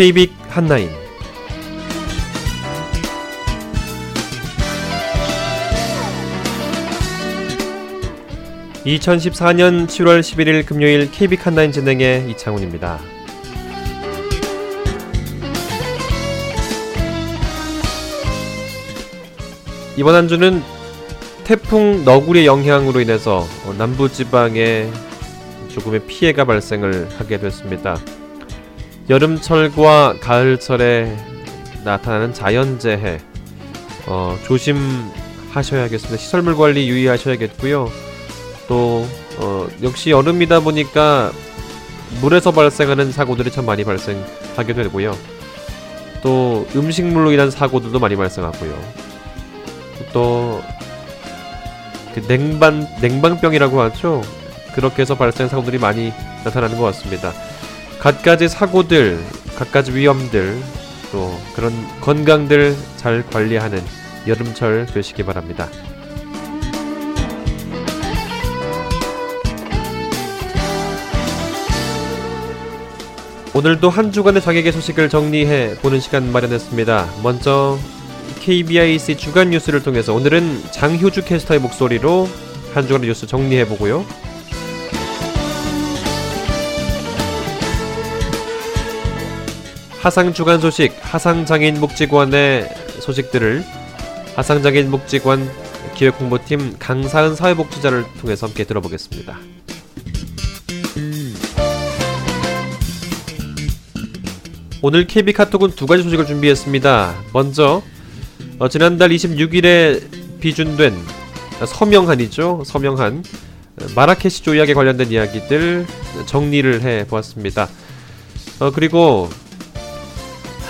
KBIC 한나인 2014년 7월 11일 금요일 KBIC 한나인 진행의 이창훈입니다. 이번 한 주는 태풍 너구리의 영향으로 인해서 남부 지방에 조금의 피해가 발생을 하게 됐습니다. 여름철과 가을철에 나타나는 자연재해 어, 조심하셔야겠습니다. 시설물 관리 유의하셔야겠고요. 또 어, 역시 여름이다 보니까 물에서 발생하는 사고들이 참 많이 발생하게 되고요. 또 음식물로 인한 사고들도 많이 발생하고요. 또 그 냉방 냉방병이라고 하죠. 그렇게 해서 발생 사고들이 많이 나타나는 것 같습니다. 갖가지 사고들, 갖가지 위험들, 또 그런 건강들 잘 관리하는 여름철 되시기 바랍니다. 오늘도 한 주간의 장애계 소식을 정리해 보는 시간 마련했습니다. 먼저 KBIC 주간 뉴스를 통해서 오늘은 장효주 캐스터의 목소리로 한 주간의 뉴스 정리해 보고요. 하상 주간 소식, 하상장애인 복지관의 소식들을 하상장애인 복지관 기획 홍보팀 강사은 사회복지자를 통해서 함께 들어보겠습니다. 오늘 KB 카톡은 두 가지 소식을 준비했습니다. 먼저 어, 지난달 26일에 비준된 서명한이죠. 서명한 마라케시 조약에 관련된 이야기들 정리를 해 보았습니다. 어, 그리고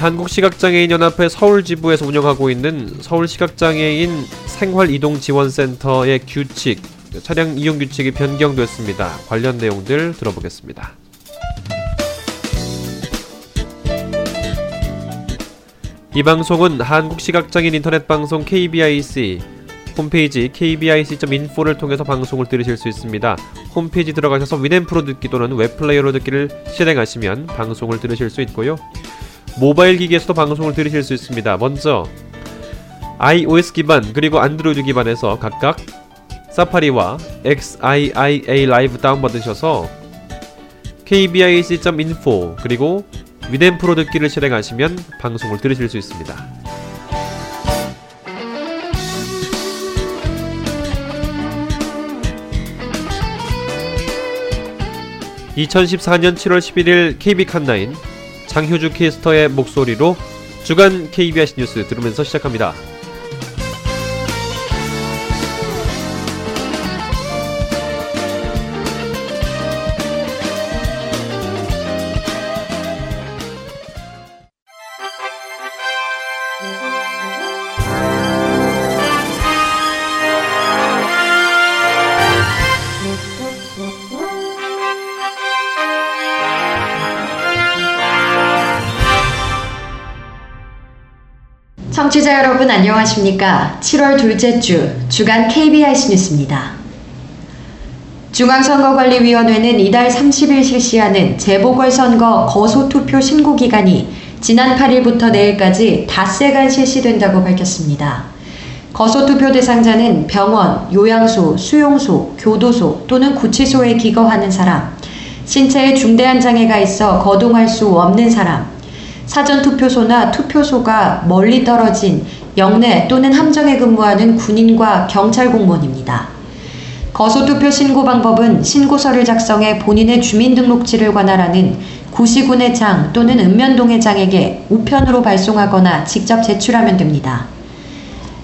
한국시각장애인연합회 서울지부에서 운영하고 있는 서울시각장애인 생활이동지원센터의 규칙, 차량 이용 규칙이 변경됐습니다. 관련 내용들 들어보겠습니다. 이 방송은 한국시각장애인 인터넷 방송 KBIC 홈페이지 kbic.info를 통해서 방송을 들으실 수 있습니다. 홈페이지 들어가셔서 Winamp로 듣기 또는 웹플레이어로 듣기를 실행하시면 방송을 들으실 수 있고요. 모바일 기기에서도 방송을 들으실 수 있습니다. 먼저 iOS 기반 그리고 안드로이드 기반에서 각각 사파리와 XIIA Live 다운받으셔서 kbic.info 그리고 위덴 프로 듣기를 실행하시면 방송을 들으실 수 있습니다. (2014년 7월 11일) KB 칸나인 장효주 캐스터의 목소리로 주간 KBS 뉴스 들으면서 시작합니다. 안녕하십니까? 7월 둘째 주 주간 KBIC 뉴스입니다. 중앙선거관리위원회는 이달 30일 실시하는 재보궐선거 거소투표 신고기간이 지난 8일부터 내일까지 닷새간 실시된다고 밝혔습니다. 거소투표 대상자는 병원, 요양소, 수용소, 교도소 또는 구치소에 기거하는 사람, 신체에 중대한 장애가 있어 거동할 수 없는 사람, 사전투표소나 투표소가 멀리 떨어진 영내 또는 함정에 근무하는 군인과 경찰 공무원입니다. 거소투표 신고 방법은 신고서를 작성해 본인의 주민등록지를 관할하는 구시군의 장 또는 읍면동의 장에게 우편으로 발송하거나 직접 제출하면 됩니다.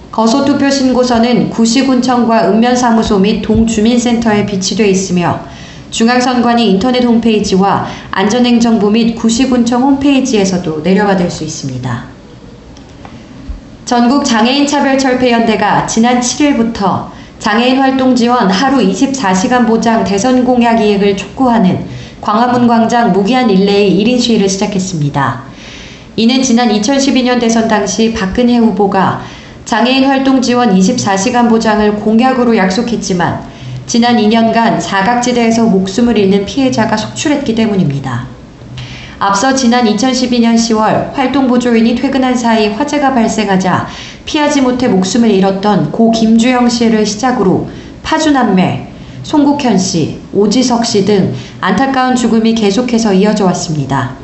거소투표 신고서는 구시군청과 읍면사무소 및 동주민센터에 비치되어 있으며 중앙선관위 인터넷 홈페이지와 안전행정부 및 구시군청 홈페이지에서도 내려받을 수 있습니다. 전국 장애인 차별 철폐 연대가 지난 7일부터 장애인 활동 지원 하루 24시간 보장 대선 공약 이행을 촉구하는 광화문 광장 무기한 릴레이 1인 시위를 시작했습니다. 이는 지난 2012년 대선 당시 박근혜 후보가 장애인 활동 지원 24시간 보장을 공약으로 약속했지만 지난 2년간 사각지대에서 목숨을 잃는 피해자가 속출했기 때문입니다. 앞서 지난 2012년 10월 활동보조인이 퇴근한 사이 화재가 발생하자 피하지 못해 목숨을 잃었던 고 김주영 씨를 시작으로 파주남매, 송국현 씨, 오지석 씨 등 안타까운 죽음이 계속해서 이어져 왔습니다.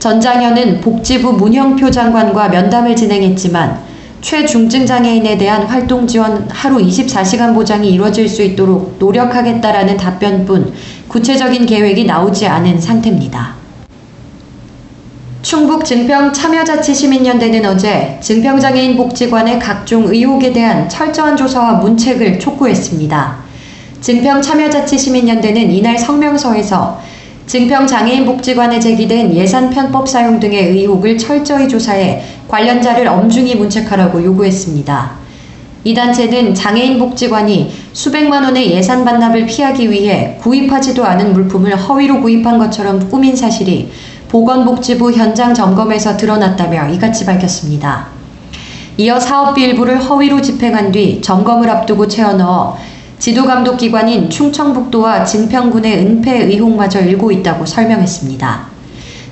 전장현은 복지부 문형표 장관과 면담을 진행했지만 최중증 장애인에 대한 활동 지원 하루 24시간 보장이 이루어질 수 있도록 노력하겠다라는 답변뿐 구체적인 계획이 나오지 않은 상태입니다. 충북 증평 참여자치시민연대는 어제 증평장애인 복지관의 각종 의혹에 대한 철저한 조사와 문책을 촉구했습니다. 증평 참여자치시민연대는 이날 성명서에서 증평장애인 복지관에 제기된 예산 편법 사용 등의 의혹을 철저히 조사해 관련자를 엄중히 문책하라고 요구했습니다. 이 단체는 장애인 복지관이 수백만 원의 예산 반납을 피하기 위해 구입하지도 않은 물품을 허위로 구입한 것처럼 꾸민 사실이 보건복지부 현장 점검에서 드러났다며 이같이 밝혔습니다. 이어 사업비 일부를 허위로 집행한 뒤 점검을 앞두고 채워넣어 지도감독기관인 충청북도와 증평군의 은폐 의혹마저 일고 있다고 설명했습니다.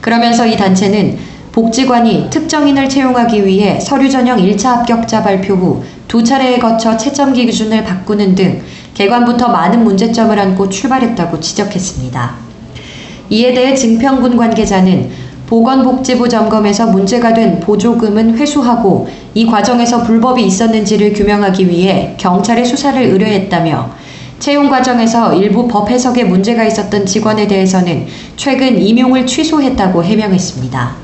그러면서 이 단체는 복지관이 특정인을 채용하기 위해 서류 전형 1차 합격자 발표 후 두 차례에 거쳐 채점기 기준을 바꾸는 등 개관부터 많은 문제점을 안고 출발했다고 지적했습니다. 이에 대해 증평군 관계자는 보건복지부 점검에서 문제가 된 보조금은 회수하고 이 과정에서 불법이 있었는지를 규명하기 위해 경찰에 수사를 의뢰했다며 채용 과정에서 일부 법 해석에 문제가 있었던 직원에 대해서는 최근 임용을 취소했다고 해명했습니다.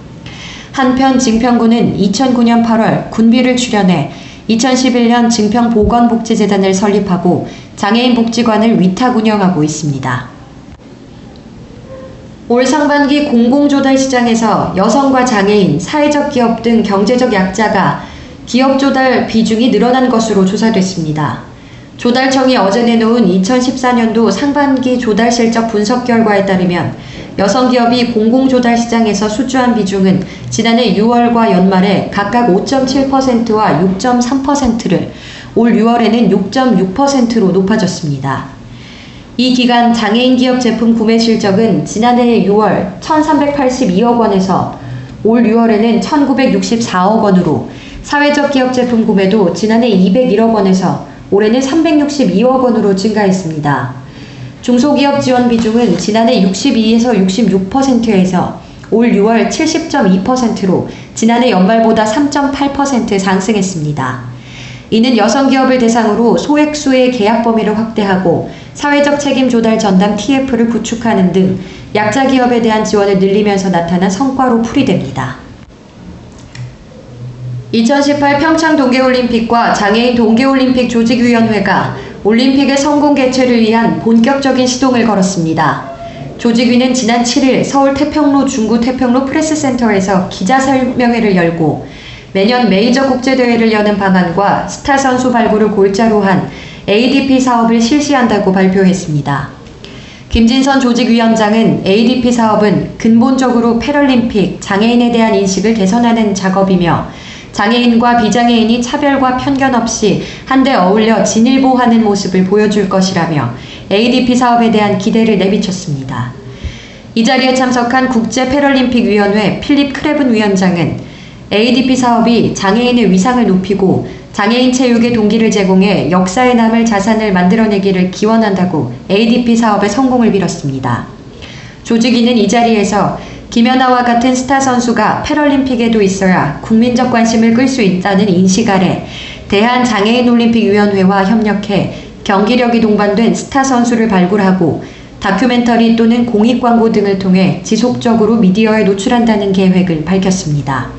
한편 증평군은 2009년 8월 군비를 출연해 2011년 증평보건복지재단을 설립하고 장애인 복지관을 위탁 운영하고 있습니다. 올 상반기 공공조달 시장에서 여성과 장애인, 사회적 기업 등 경제적 약자가 기업 조달 비중이 늘어난 것으로 조사됐습니다. 조달청이 어제 내놓은 2014년도 상반기 조달 실적 분석 결과에 따르면 여성 기업이 공공조달 시장에서 수주한 비중은 지난해 6월과 연말에 각각 5.7%와 6.3%를 올 6월에는 6.6%로 높아졌습니다. 이 기간 장애인 기업 제품 구매 실적은 지난해 6월 1,382억 원에서 올 6월에는 1,964억 원으로 사회적 기업 제품 구매도 지난해 201억 원에서 올해는 362억 원으로 증가했습니다. 중소기업 지원 비중은 지난해 62에서 66%에서 올 6월 70.2%로 지난해 연말보다 3.8% 상승했습니다. 이는 여성 기업을 대상으로 소액수의 계약 범위를 확대하고 사회적 책임 조달 전담 TF를 구축하는 등 약자 기업에 대한 지원을 늘리면서 나타난 성과로 풀이됩니다. 2018 평창 동계올림픽과 장애인 동계올림픽 조직위원회가 올림픽의 성공 개최를 위한 본격적인 시동을 걸었습니다. 조직위는 지난 7일 서울 태평로 중구 태평로 프레스센터에서 기자설명회를 열고 매년 메이저 국제대회를 여는 방안과 스타 선수 발굴을 골자로 한 ADP 사업을 실시한다고 발표했습니다. 김진선 조직위원장은 ADP 사업은 근본적으로 패럴림픽 장애인에 대한 인식을 개선하는 작업이며 장애인과 비장애인이 차별과 편견 없이 한데 어울려 진일보하는 모습을 보여줄 것이라며 ADP 사업에 대한 기대를 내비쳤습니다. 이 자리에 참석한 국제 패럴림픽 위원회 필립 크레븐 위원장은 ADP 사업이 장애인의 위상을 높이고 장애인 체육의 동기를 제공해 역사에 남을 자산을 만들어내기를 기원한다고 ADP 사업의 성공을 빌었습니다. 조직위는 이 자리에서 김연아와 같은 스타 선수가 패럴림픽에도 있어야 국민적 관심을 끌 수 있다는 인식 아래 대한장애인올림픽위원회와 협력해 경기력이 동반된 스타 선수를 발굴하고 다큐멘터리 또는 공익 광고 등을 통해 지속적으로 미디어에 노출한다는 계획을 밝혔습니다.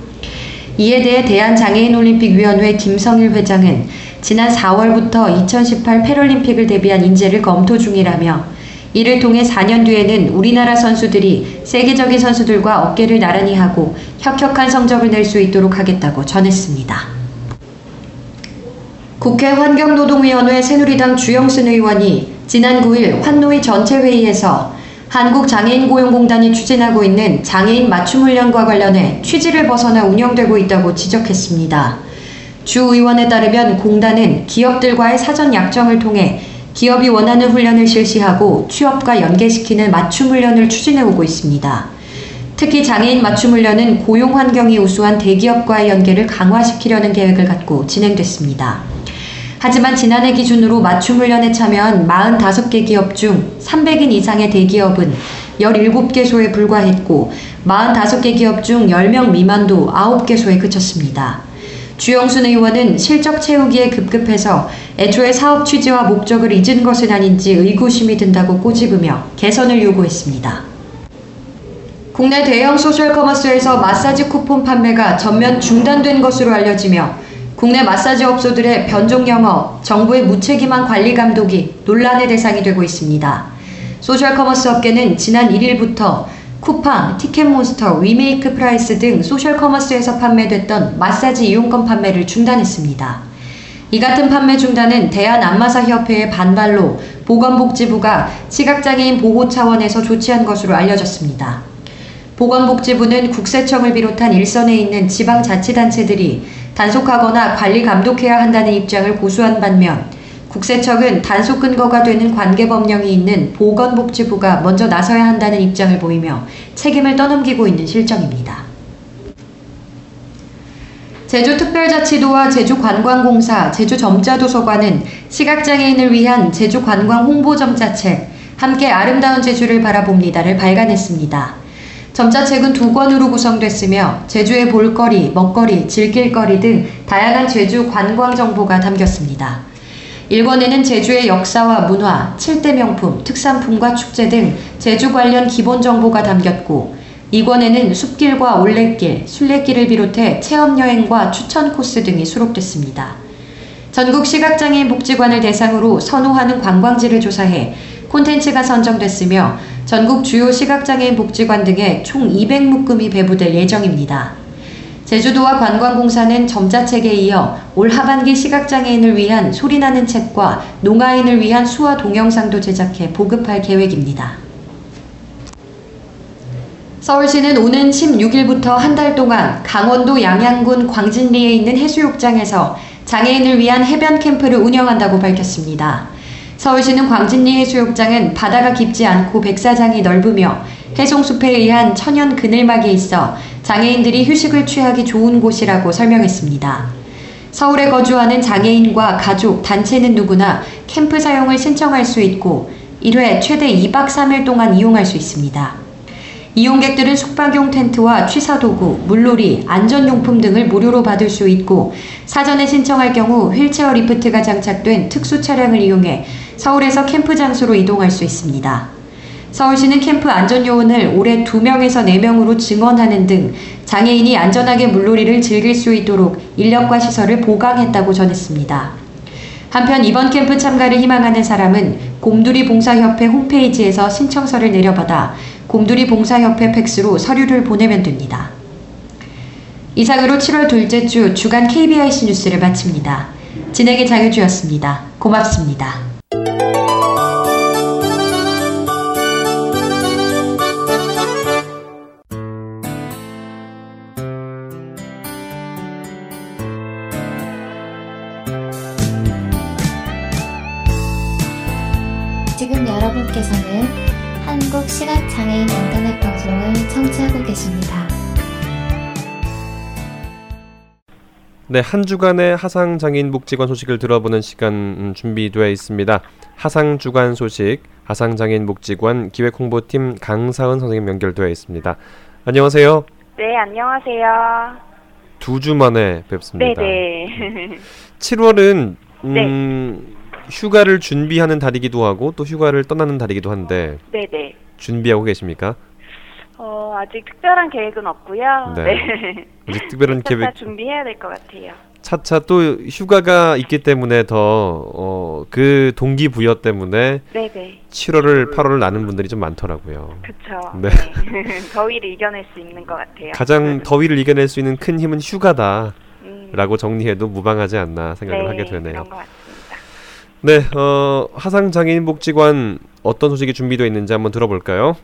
이에 대해 대한장애인올림픽위원회 김성일 회장은 지난 4월부터 2018 패럴림픽을 대비한 인재를 검토 중이라며 이를 통해 4년 뒤에는 우리나라 선수들이 세계적인 선수들과 어깨를 나란히 하고 혁혁한 성적을 낼 수 있도록 하겠다고 전했습니다. 국회 환경노동위원회 새누리당 주영순 의원이 지난 9일 환노위 전체 회의에서 한국장애인고용공단이 추진하고 있는 장애인 맞춤 훈련과 관련해 취지를 벗어나 운영되고 있다고 지적했습니다. 주 의원에 따르면 공단은 기업들과의 사전 약정을 통해 기업이 원하는 훈련을 실시하고 취업과 연계시키는 맞춤 훈련을 추진해 오고 있습니다. 특히 장애인 맞춤 훈련은 고용 환경이 우수한 대기업과의 연계를 강화시키려는 계획을 갖고 진행됐습니다. 하지만 지난해 기준으로 맞춤 훈련에 참여한 45개 기업 중 300인 이상의 대기업은 17개소에 불과했고 45개 기업 중 10명 미만도 9개소에 그쳤습니다. 주영순 의원은 실적 채우기에 급급해서 애초에 사업 취지와 목적을 잊은 것은 아닌지 의구심이 든다고 꼬집으며 개선을 요구했습니다. 국내 대형 소셜 커머스에서 마사지 쿠폰 판매가 전면 중단된 것으로 알려지며 국내 마사지 업소들의 변종 영업, 정부의 무책임한 관리 감독이 논란의 대상이 되고 있습니다. 소셜 커머스 업계는 지난 1일부터 쿠팡, 티켓몬스터, 위메이크 프라이스 등 소셜 커머스에서 판매됐던 마사지 이용권 판매를 중단했습니다. 이 같은 판매 중단은 대한안마사협회의 반발로 보건복지부가 시각장애인 보호 차원에서 조치한 것으로 알려졌습니다. 보건복지부는 국세청을 비롯한 일선에 있는 지방자치단체들이 단속하거나 관리 감독해야 한다는 입장을 고수한 반면 국세청은 단속 근거가 되는 관계 법령이 있는 보건복지부가 먼저 나서야 한다는 입장을 보이며 책임을 떠넘기고 있는 실정입니다. 제주특별자치도와 제주관광공사, 제주점자도서관은 시각장애인을 위한 제주관광 홍보점자책 함께 아름다운 제주를 바라봅니다를 발간했습니다. 점자책은 두 권으로 구성됐으며 제주의 볼거리, 먹거리, 즐길거리 등 다양한 제주 관광 정보가 담겼습니다. 1권에는 제주의 역사와 문화, 7대 명품, 특산품과 축제 등 제주 관련 기본 정보가 담겼고 2권에는 숲길과 올레길, 순례길을 비롯해 체험여행과 추천 코스 등이 수록됐습니다. 전국 시각장애인 복지관을 대상으로 선호하는 관광지를 조사해 콘텐츠가 선정됐으며 전국 주요 시각장애인 복지관 등에 총 200묶음이 배부될 예정입니다. 제주도와 관광공사는 점자책에 이어 올 하반기 시각장애인을 위한 소리나는 책과 농아인을 위한 수화 동영상도 제작해 보급할 계획입니다. 서울시는 오는 16일부터 한 달 동안 강원도 양양군 광진리에 있는 해수욕장에서 장애인을 위한 해변 캠프를 운영한다고 밝혔습니다. 서울시는 광진리 해수욕장은 바다가 깊지 않고 백사장이 넓으며 해송숲에 의한 천연 그늘막이 있어 장애인들이 휴식을 취하기 좋은 곳이라고 설명했습니다. 서울에 거주하는 장애인과 가족, 단체는 누구나 캠프 사용을 신청할 수 있고 1회 최대 2박 3일 동안 이용할 수 있습니다. 이용객들은 숙박용 텐트와 취사도구, 물놀이, 안전용품 등을 무료로 받을 수 있고 사전에 신청할 경우 휠체어 리프트가 장착된 특수 차량을 이용해 서울에서 캠프 장소로 이동할 수 있습니다. 서울시는 캠프 안전요원을 올해 2명에서 4명으로 증원하는 등 장애인이 안전하게 물놀이를 즐길 수 있도록 인력과 시설을 보강했다고 전했습니다. 한편 이번 캠프 참가를 희망하는 사람은 곰두리 봉사협회 홈페이지에서 신청서를 내려받아 곰두리 봉사협회 팩스로 서류를 보내면 됩니다. 이상으로 7월 둘째 주 주간 KBIC 뉴스를 마칩니다. 진행의 장효주였습니다. 고맙습니다. 네, 한 주간의 하상 장애인 복지관 소식을 들어보는 시간 음, 준비되어 있습니다. 하상 주간 소식 하상 장애인 복지관 기획 홍보팀 강사은 선생님 연결되어 있습니다. 안녕하세요. 네, 안녕하세요. 두 주 만에 뵙습니다. 네네. 7월은 음, 휴가를 준비하는 달이기도 하고 또 휴가를 떠나는 달이기도 한데 네 네. 준비하고 계십니까? 어, 아직 특별한 계획은 없고요. 네. 네. 아직 특별한 차차 계획 준비해야 될 것 같아요. 차차 또 휴가가 있기 때문에 더그 동기 부여 때문에 네네. 7월을 8월을 나는 분들이 좀 많더라고요. 그쵸. 네. 네. 더위를 이겨낼 수 있는 것 같아요. 가장 더위를 이겨낼 수 있는 큰 힘은 휴가다라고 음, 정리해도 무방하지 않나 생각을 네, 하게 되네요. 네, 어, 하상 장애인 복지관 어떤 소식이 준비되어 있는지 한번 들어볼까요?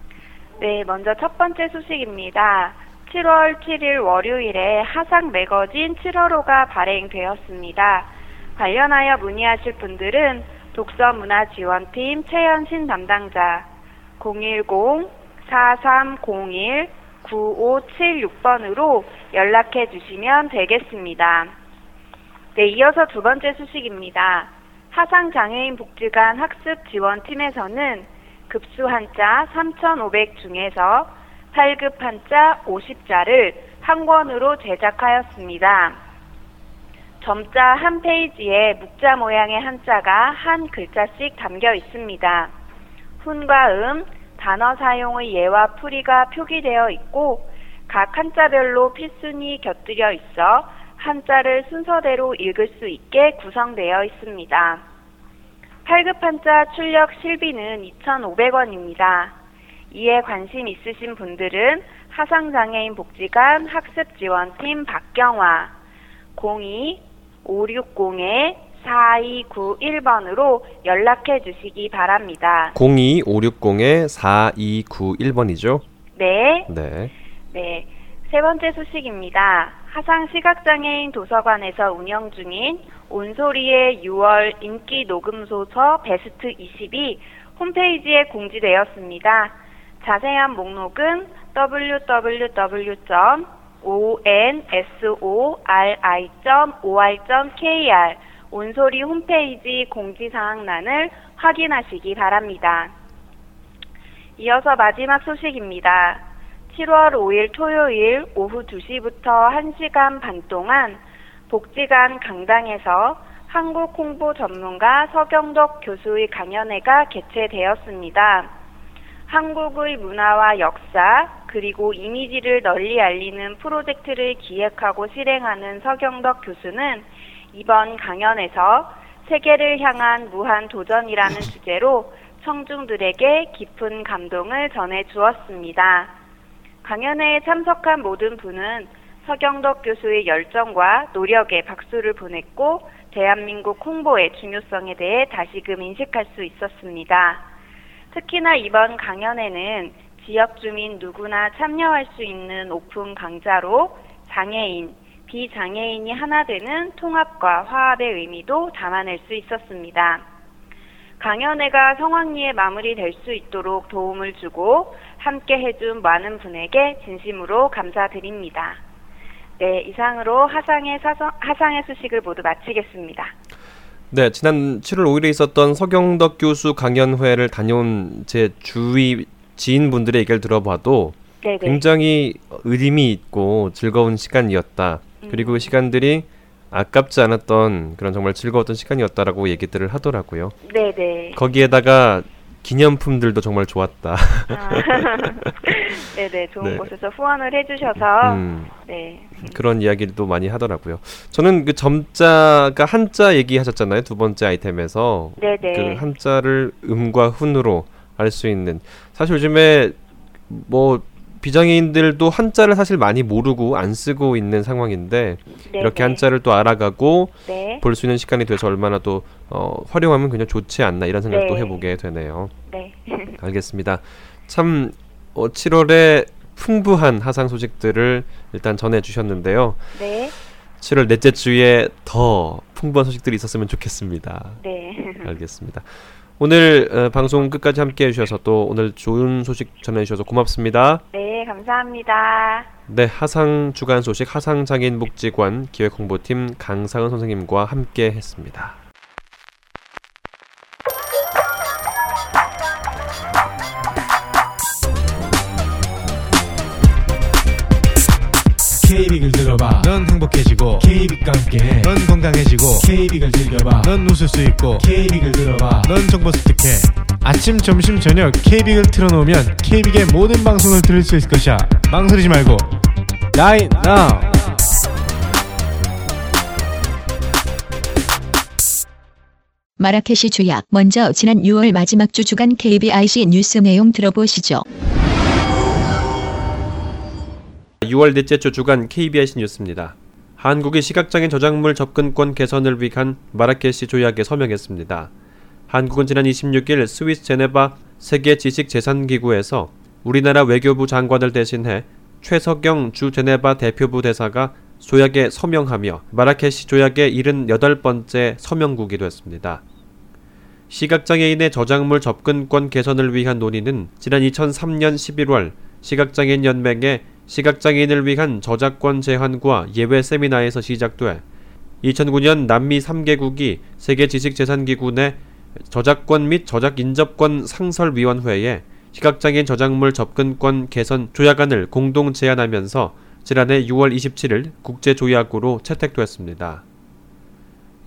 네, 먼저 첫 번째 소식입니다. 7월 7일 월요일에 하상 매거진 7월호가 발행되었습니다. 관련하여 문의하실 분들은 독서문화지원팀 최현신 담당자 010-4301 9576번으로 연락해 주시면 되겠습니다. 네, 이어서 두 번째 소식입니다. 하상장애인 복지관 학습 지원팀에서는 급수 한자 3,500 중에서 8급 한자 50자를 한 권으로 제작하였습니다. 점자 한 페이지에 묵자 모양의 한자가 한 글자씩 담겨 있습니다. 훈과 음, 단어 사용의 예와 풀이가 표기되어 있고 각 한자별로 필순이 곁들여 있어 한자를 순서대로 읽을 수 있게 구성되어 있습니다. 8급 한자 출력 실비는 2,500원입니다. 이에 관심 있으신 분들은 하상장애인 복지관 학습지원팀 박경화 02-560-4291번으로 연락해 주시기 바랍니다. 02-560-4291번이죠? 네. 네. 네. 세 번째 소식입니다. 하상 시각장애인 도서관에서 운영 중인 온소리의 6월 인기 녹음 소서 베스트 20이 홈페이지에 공지되었습니다. 자세한 목록은 www.onsori.or.kr 온소리 홈페이지 공지사항란을 확인하시기 바랍니다. 이어서 마지막 소식입니다. 7월 5일 토요일 오후 2시부터 1시간 반 동안 복지관 강당에서 한국 홍보 전문가 서경덕 교수의 강연회가 개최되었습니다. 한국의 문화와 역사 그리고 이미지를 널리 알리는 프로젝트를 기획하고 실행하는 서경덕 교수는 이번 강연에서 세계를 향한 무한 도전이라는 주제로 청중들에게 깊은 감동을 전해 주었습니다. 강연회에 참석한 모든 분은 서경덕 교수의 열정과 노력에 박수를 보냈고 대한민국 홍보의 중요성에 대해 다시금 인식할 수 있었습니다. 특히나 이번 강연회는 지역 주민 누구나 참여할 수 있는 오픈 강좌로 장애인, 비장애인이 하나 되는 통합과 화합의 의미도 담아낼 수 있었습니다. 강연회가 성황리에 마무리될 수 있도록 도움을 주고 함께 해준 많은 분에게 진심으로 감사드립니다. 네, 이상으로 하상의, 사성, 하상의 소식을 모두 마치겠습니다. 네, 지난 7월 5일에 있었던 서경덕 교수 강연회를 다녀온 제 주위 지인분들의 얘기를 들어봐도 네네. 굉장히 의미 있고 즐거운 시간이었다. 음. 그리고 그 시간들이 아깝지 않았던 그런 정말 즐거웠던 시간이었다라고 얘기들을 하더라고요. 네네. 거기에다가 기념품들도 정말 좋았다. 아. 네네, 좋은 네. 곳에서 후원을 해주셔서 음, 네 그런 이야기도 많이 하더라고요. 저는 그 점자가 한자 얘기하셨잖아요 두 번째 아이템에서 네네. 그 한자를 음과 훈으로 할수 있는 사실 요즘에 뭐 비장애인들도 한자를 사실 많이 모르고 안 쓰고 있는 상황인데 네네. 이렇게 한자를 또 알아가고 네. 볼 수 있는 시간이 돼서 얼마나 또 어, 활용하면 그냥 좋지 않나 이런 생각도 네. 해보게 되네요. 네. 알겠습니다. 참 어, 7월에 풍부한 하상 소식들을 일단 전해주셨는데요. 네. 7월 넷째 주에 더 풍부한 소식들이 있었으면 좋겠습니다. 네. 알겠습니다. 오늘 어, 방송 끝까지 함께 해주셔서 또 오늘 좋은 소식 전해주셔서 고맙습니다. 네, 감사합니다. 네, 하상 주간 소식 하상장애인 복지관 기획홍보팀 강상은 선생님과 함께 했습니다. K빅을 들어봐. 넌 행복해지고 K빅과 함께. 넌 건강해지고 K빅을 즐겨봐. 넌 웃을 수 있고 K빅을 들어봐. 넌 정보 습득해. 아침 점심 저녁 K빅을 틀어놓으면 K빅의 모든 방송을 들을 수 있을 것이야. 망설이지 말고. Right now. 마라케시 주약 먼저 지난 6월 마지막 주 주간 KBIC 뉴스 내용 들어보시죠. 6월 넷째 주 주간 KBS 뉴스입니다. 한국이 시각장애인 저작물 접근권 개선을 위한 마라케시 조약에 서명했습니다. 한국은 지난 26일 스위스 제네바 세계 지식 재산 기구에서 우리나라 외교부 장관을 대신해 최석영 주 제네바 대표부 대사가 조약에 서명하며 마라케시 조약의 78번째 서명국이 됐습니다. 시각장애인의 저작물 접근권 개선을 위한 논의는 지난 2003년 11월 시각장애인 연맹의 시각장애인을 위한 저작권 제한과 예외 세미나에서 시작돼 2009년 남미 3개국이 세계 지식재산기구 내 저작권 및 저작 인접권 상설위원회에 시각장애인 저작물 접근권 개선 조약안을 공동 제안하면서 지난해 6월 27일 국제조약으로 채택되었습니다.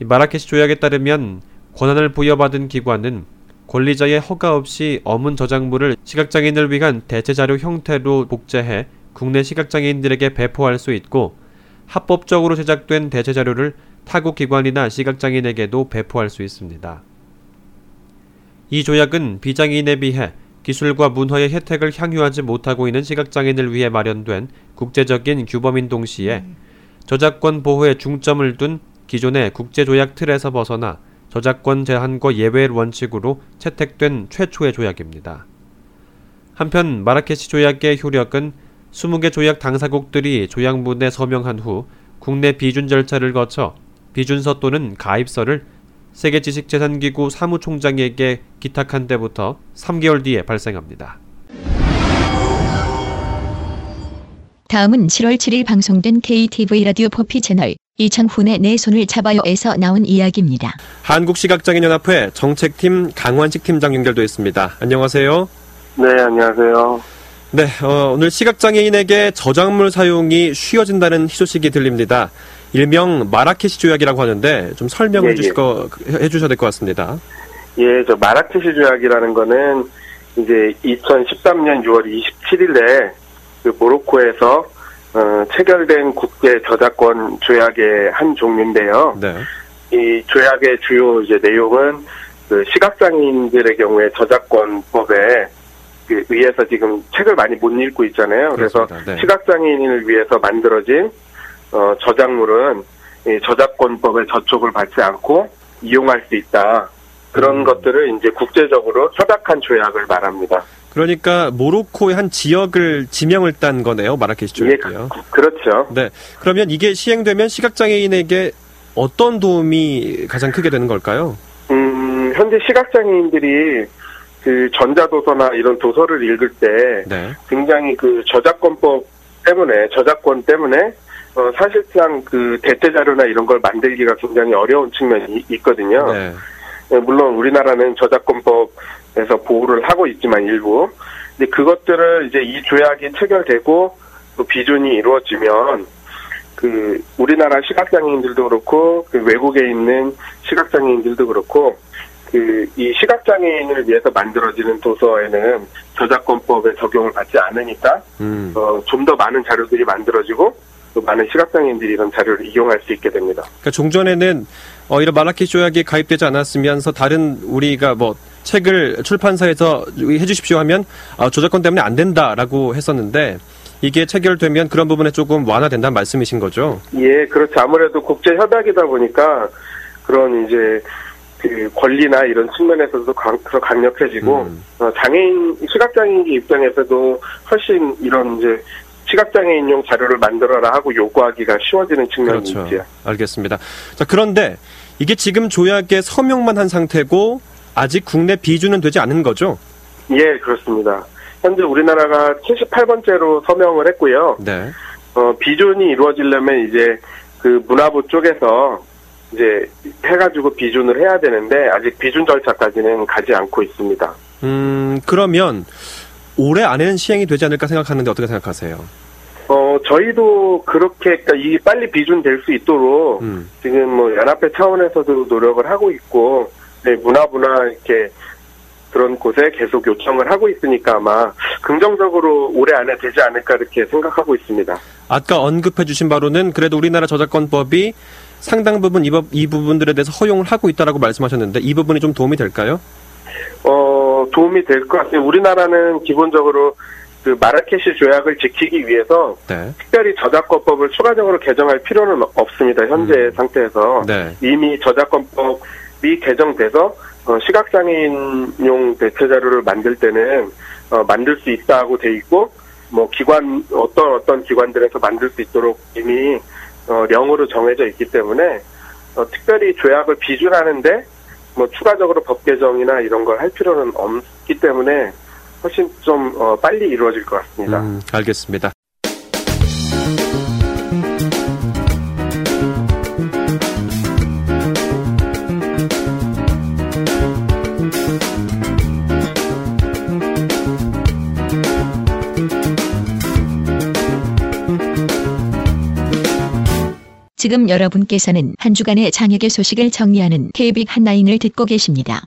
마라케시 조약에 따르면 권한을 부여받은 기관은 권리자의 허가 없이 어문 저작물을 시각장애인을 위한 대체자료 형태로 복제해 국내 시각장애인들에게 배포할 수 있고 합법적으로 제작된 대체 자료를 타국 기관이나 시각장애인에게도 배포할 수 있습니다. 이 조약은 비장애인에 비해 기술과 문화의 혜택을 향유하지 못하고 있는 시각장애인을 위해 마련된 국제적인 규범인 동시에 저작권 보호에 중점을 둔 기존의 국제조약 틀에서 벗어나 저작권 제한과 예외 원칙으로 채택된 최초의 조약입니다. 한편 마라케시 조약의 효력은 20개 조약 당사국들이 조약문에 서명한 후 국내 비준 절차를 거쳐 비준서 또는 가입서를 세계지식재산기구 사무총장에게 기탁한 때부터 3개월 뒤에 발생합니다. 다음은 7월 7일 방송된 KTV 라디오 포피 채널 이창훈의 내 손을 잡아요에서 나온 이야기입니다. 한국시각장애인연합회 정책팀 강환식 팀장 연결되어 있습니다. 안녕하세요. 네, 안녕하세요. 네, 어, 오늘 시각장애인에게 저작물 사용이 쉬워진다는 희소식이 들립니다. 일명 마라케시 조약이라고 하는데 좀 설명을 예, 해주실 예. 거, 해주셔야 될 것 같습니다. 예, 저 마라케시 조약이라는 거는 이제 2013년 6월 27일에 그 모로코에서 어, 체결된 국제 저작권 조약의 한 종류인데요. 네. 이 조약의 주요 이제 내용은 그 시각장애인들의 경우에 저작권법에 그 의해서 지금 책을 많이 못 읽고 있잖아요. 그래서. 네. 시각장애인을 위해서 만들어진 어, 저작물은 이 저작권법의 저촉을 받지 않고 이용할 수 있다. 그런 음. 것들을 이제 국제적으로 협약한 조약을 말합니다. 그러니까 모로코의 한 지역을 지명을 딴 거네요. 마라케시 예, 조약이요. 그- 그렇죠. 네. 그러면 이게 시행되면 시각장애인에게 어떤 도움이 가장 크게 되는 걸까요? 음, 현재 시각장애인들이 그 전자도서나 이런 도서를 읽을 때 네. 굉장히 그 저작권법 때문에 저작권 때문에 어, 사실상 그 대체 자료나 이런 걸 만들기가 굉장히 어려운 측면이 이- 있거든요. 네. 예, 물론 우리나라는 저작권법에서 보호를 하고 있지만 일부 근데 그것들을 이제 이 조약이 체결되고 또 비준이 이루어지면 그 우리나라 시각장애인들도 그렇고 그 외국에 있는 시각장애인들도 그렇고 그 이 시각장애인을 위해서 만들어지는 도서에는 저작권법의 적용을 받지 않으니까 음. 어, 좀 더 많은 자료들이 만들어지고 또 많은 시각장애인들이 이런 자료를 이용할 수 있게 됩니다. 그러니까 종전에는 어, 이런 마라케시 조약이 가입되지 않았으면서 다른 우리가 뭐 책을 출판사에서 해주십시오 하면 아, 저작권 때문에 안 된다라고 했었는데 이게 체결되면 그런 부분에 조금 완화된다는 말씀이신 거죠? 예, 그렇죠. 아무래도 국제 협약이다 보니까 그런 이제 그 권리나 이런 측면에서도 강, 더 강력해지고 음. 어, 장애인 시각장애인 입장에서도 훨씬 이런 이제 시각장애인용 자료를 만들어라 하고 요구하기가 쉬워지는 측면이 그렇죠. 있죠. 알겠습니다. 자 그런데 이게 지금 조약에 서명만 한 상태고 아직 국내 비준은 되지 않은 거죠? 예, 그렇습니다. 현재 우리나라가 78번째로 서명을 했고요. 네. 어, 비준이 이루어지려면 이제 그 문화부 쪽에서 이제 해가지고 비준을 해야 되는데 아직 비준 절차까지는 가지 않고 있습니다. 음 그러면 올해 안에는 시행이 되지 않을까 생각하는데 어떻게 생각하세요? 어, 저희도 그렇게, 그러니까 이 빨리 비준 될 수 있도록 음. 지금 뭐 연합회 차원에서도 노력을 하고 있고, 네, 문화부나 이렇게 그런 곳에 계속 요청을 하고 있으니까 아마 긍정적으로 올해 안에 되지 않을까 이렇게 생각하고 있습니다. 아까 언급해 주신 바로는 그래도 우리나라 저작권법이 상당 부분 이, 부- 이 부분들에 대해서 허용을 하고 있다라고 말씀하셨는데 이 부분이 좀 도움이 될까요? 어, 도움이 될 것 같아요. 우리나라는 기본적으로 그 마라케시 조약을 지키기 위해서 네. 특별히 저작권법을 추가적으로 개정할 필요는 없습니다. 현재 음. 상태에서. 네. 이미 저작권법이 개정돼서 어, 시각장애인용 대체 자료를 만들 때는 어, 만들 수 있다고 돼 있고 뭐 기관 어떤 어떤 기관들에서 만들 수 있도록 이미 어, 령으로 정해져 있기 때문에 어, 특별히 조약을 비준하는데 뭐 추가적으로 법 개정이나 이런 걸 할 필요는 없기 때문에 훨씬 좀 어, 빨리 이루어질 것 같습니다. 음, 알겠습니다. 지금 여러분께서는 한 주간의 장혁의 소식을 정리하는 KB 한라인을 듣고 계십니다.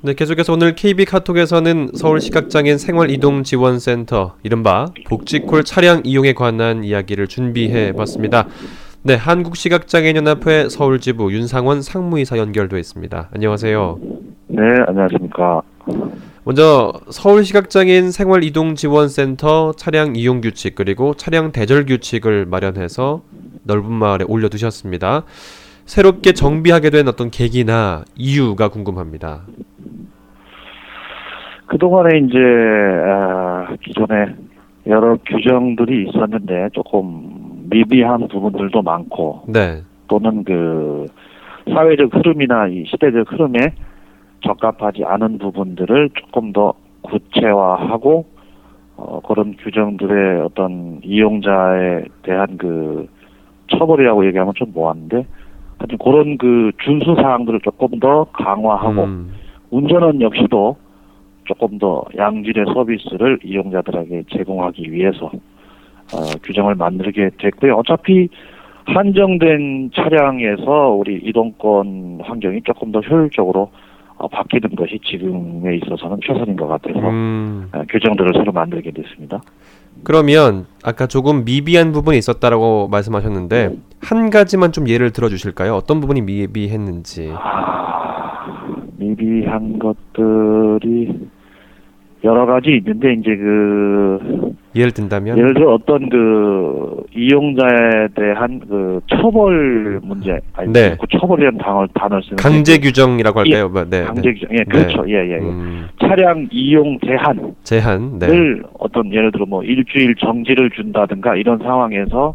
네, 계속해서 오늘 KB 카톡에서는 서울 시각장애인 생활이동지원센터 이른바 복지콜 차량 이용에 관한 이야기를 준비해 봤습니다. 네, 한국시각장애인연합회 서울지부 윤상원 상무이사 연결돼 있습니다. 안녕하세요. 네, 안녕하십니까. 먼저 서울시각장애인 생활이동지원센터 차량 이용 규칙 그리고 차량 대절 규칙을 마련해서 넓은 마을에 올려두셨습니다. 새롭게 정비하게 된 어떤 계기나 이유가 궁금합니다. 그동안에 이제 아, 기존에 여러 규정들이 있었는데 조금 미비한 부분들도 많고 네. 또는 그 사회적 흐름이나 이 시대적 흐름에 적합하지 않은 부분들을 조금 더 구체화하고 어, 그런 규정들의 어떤 이용자에 대한 그 처벌이라고 얘기하면 좀 뭐한데 하여튼 그런 그 준수 사항들을 조금 더 강화하고 음, 운전은 역시도 조금 더 양질의 서비스를 이용자들에게 제공하기 위해서 어, 규정을 만들게 됐고요. 어차피 한정된 차량에서 우리 이동권 환경이 조금 더 효율적으로 어, 바뀌는 것이 지금에 있어서는 최선인 것 같아서 음. 어, 규정들을 새로 만들게 됐습니다. 그러면 아까 조금 미비한 부분이 있었다라고 말씀하셨는데 한 가지만 좀 예를 들어 주실까요? 어떤 부분이 미비했는지. 아, 미비한 것들이 여러 가지 있는데 이제 그 예를 든다면 예를 들어 어떤 그 이용자에 대한 그 처벌 문제 아니 네. 그 처벌이라는 단어 단어를 쓰는 강제 규정이라고 할까요? 뭐, 네. 강제 네. 규정 예 그렇죠 예예 예, 예. 음, 차량 이용 제한을 제한. 네. 어떤 예를 들어 뭐 일주일 정지를 준다든가 이런 상황에서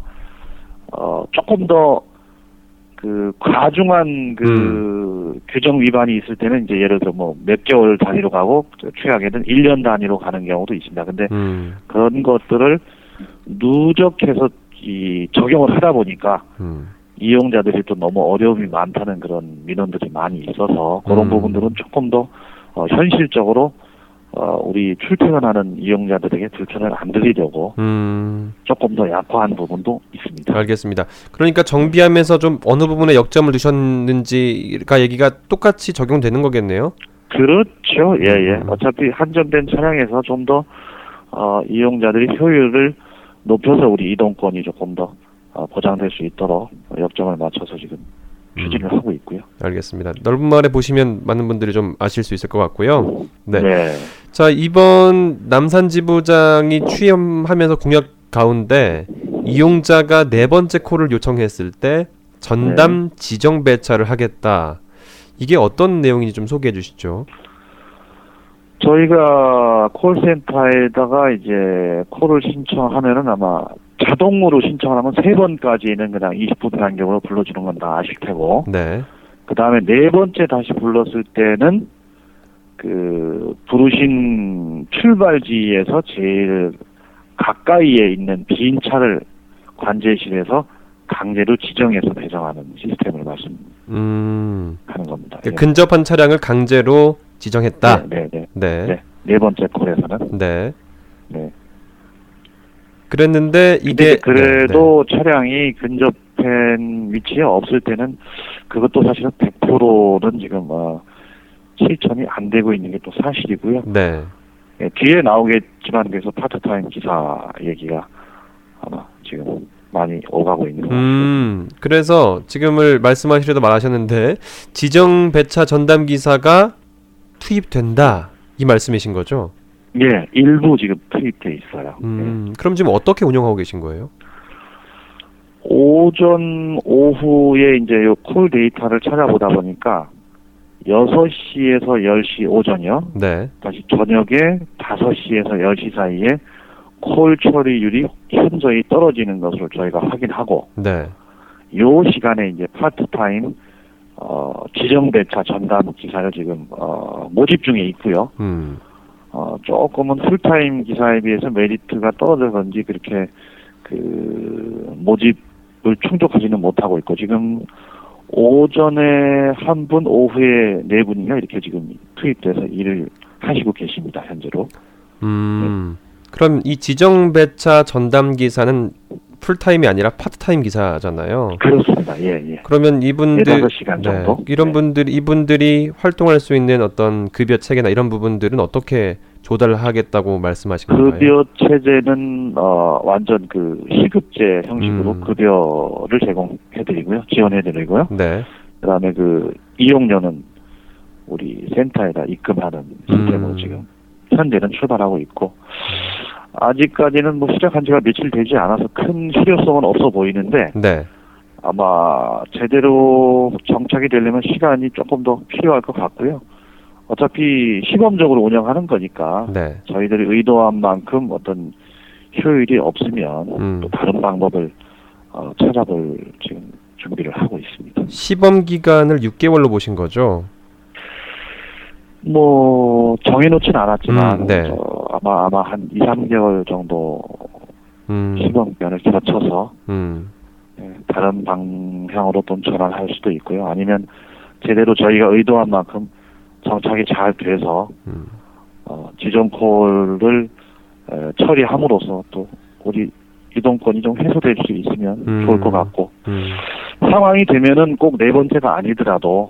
어 조금 더 그 과중한 그 음. 규정 위반이 있을 때는 이제 예를 들어 뭐 몇 개월 단위로 가고 최악에는 1년 단위로 가는 경우도 있습니다. 근데 음. 그런 것들을 누적해서 이 적용을 하다 보니까 음. 이용자들이 또 너무 어려움이 많다는 그런 민원들이 많이 있어서 그런 음. 부분들은 조금 더 어, 현실적으로 어, 우리 출퇴근하는 이용자들에게 불편을 안 드리려고 음. 조금 더 약화한 부분도 있습니다. 알겠습니다. 그러니까 정비하면서 좀 어느 부분에 역점을 두셨는지가 얘기가 똑같이 적용되는 거겠네요. 그렇죠. 예, 예. 음. 어차피 한정된 차량에서 좀 더 어, 이용자들이 효율을 높여서 우리 이동권이 조금 더 어, 보장될 수 있도록 역점을 맞춰서 지금 추진을 하고 있고요. 알겠습니다. 넓은 마을에 보시면 많은 분들이 좀 아실 수 있을 것 같고요. 네. 네. 자 이번 남산 지부장이 취임하면서 공약 가운데 이용자가 네 번째 콜을 요청했을 때 전담 지정 배차를 하겠다. 이게 어떤 내용인지 좀 소개해 주시죠. 저희가 콜센터에다가 이제 콜을 신청하면은 아마 자동으로 신청을 하면 세 번까지는 그냥 20분 간격으로 불러주는 건 다 아실 테고 네. 그 다음에 네 번째 다시 불렀을 때는 그 부르신 출발지에서 제일 가까이에 있는 빈 차를 관제실에서 강제로 지정해서 배정하는 시스템을 말씀하는 음. 겁니다. 그 근접한 차량을 강제로 지정했다. 네, 네, 네. 네. 네. 네 번째 콜에서는 네. 네. 그랬는데 이게 그래도 차량이 근접한 위치에 없을 때는 그것도 사실은 100%는 지금 어, 실천이 안 되고 있는 게 또 사실이고요. 네. 예, 뒤에 나오겠지만 그래서 파트타임 기사 얘기가 아마 지금 많이 오가고 있는 것 같습니다. 음, 그래서 지금을 말씀하시려도 말하셨는데 지정 배차 전담 기사가 투입된다 이 말씀이신 거죠? 예, 일부 지금 투입돼 있어요. 예. 음, 그럼 지금 어떻게 운영하고 계신 거예요? 오전 오후에 이제 요 콜 데이터를 찾아보다 보니까 6시에서 10시 오전이요. 네. 다시 저녁에 5시에서 10시 사이에 콜 처리율이 현저히 떨어지는 것을 저희가 확인하고 네. 요 시간에 이제 파트타임 어, 지정 배차 전담 기사를 지금 어, 모집 중에 있고요. 음. 어, 조금은 풀타임 기사에 비해서 메리트가 떨어져서인지 그렇게 그 모집을 충족하지는 못하고 있고 지금 오전에 한 분, 오후에 네 분이요 이렇게 지금 투입돼서 일을 하시고 계십니다 현재로. 음. 그럼 이 지정 배차 전담 기사는 풀타임이 아니라 파트타임 기사잖아요. 그렇습니다. 예, 예. 그러면 이분들 4시간 정도? 이런 네. 분들 이분들이 활동할 수 있는 어떤 급여 체계나 이런 부분들은 어떻게 조달하겠다고 말씀하신 건가요? 급여 체제는 어 완전 그 시급제 형식으로 음. 급여를 제공해드리고요, 지원해드리고요. 네. 그다음에 그 이용료는 우리 센터에다 입금하는 시스템으로 음. 지금 현재는 출발하고 있고 아직까지는 뭐 시작한 지가 며칠 되지 않아서 큰 실효성은 없어 보이는데 네. 아마 제대로 정착이 되려면 시간이 조금 더 필요할 것 같고요. 어차피 시범적으로 운영하는 거니까 네. 저희들이 의도한 만큼 어떤 효율이 없으면 음. 또 다른 방법을 어, 찾아볼 지금 준비를 하고 있습니다. 시범 기간을 6개월로 보신 거죠? 뭐 정해놓진 않았지만 음, 네. 저 아마 아마 한 2, 3개월 정도 음. 시범 기간을 거쳐서 음. 예, 다른 방향으로 좀 전환할 수도 있고요. 아니면 제대로 저희가 의도한 만큼 정착이 잘 돼서 음. 어, 지정 콜을 에, 처리함으로써 또 우리 이동권이 좀 해소될 수 있으면 음. 좋을 것 같고 음. 상황이 되면은 꼭 네 번째가 아니더라도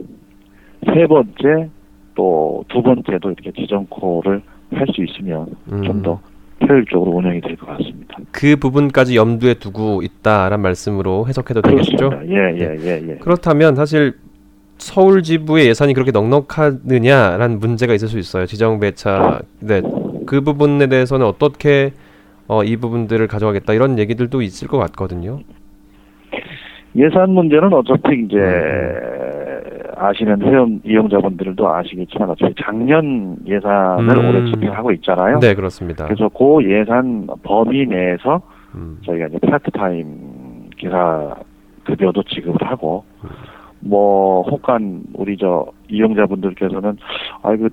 세 번째 또 두 번째도 이렇게 지정콜을 할수 있으면 음. 좀더 효율적으로 운영이 될 것 같습니다. 그 부분까지 염두에 두고 있다란 말씀으로 해석해도 되겠죠? 그렇습니다. 예, 예, 예, 예. 그렇다면 사실 서울 지부의 예산이 그렇게 넉넉하느냐라는 문제가 있을 수 있어요. 지정 배차. 네. 그 부분에 대해서는 어떻게 어, 이 부분들을 가져가겠다 이런 얘기들도 있을 것 같거든요. 예산 문제는 어차피 이제 음, 아시는 회원 이용자분들도 아시겠지만 어차피 작년 예산을 음. 올해 집행하고 있잖아요. 네, 그렇습니다. 그래서 그 예산 범위 내에서 음, 저희가 이제 파트타임 기사 급여도 지급을 하고 음. 뭐 혹한 우리 저 이용자분들께서는 아이고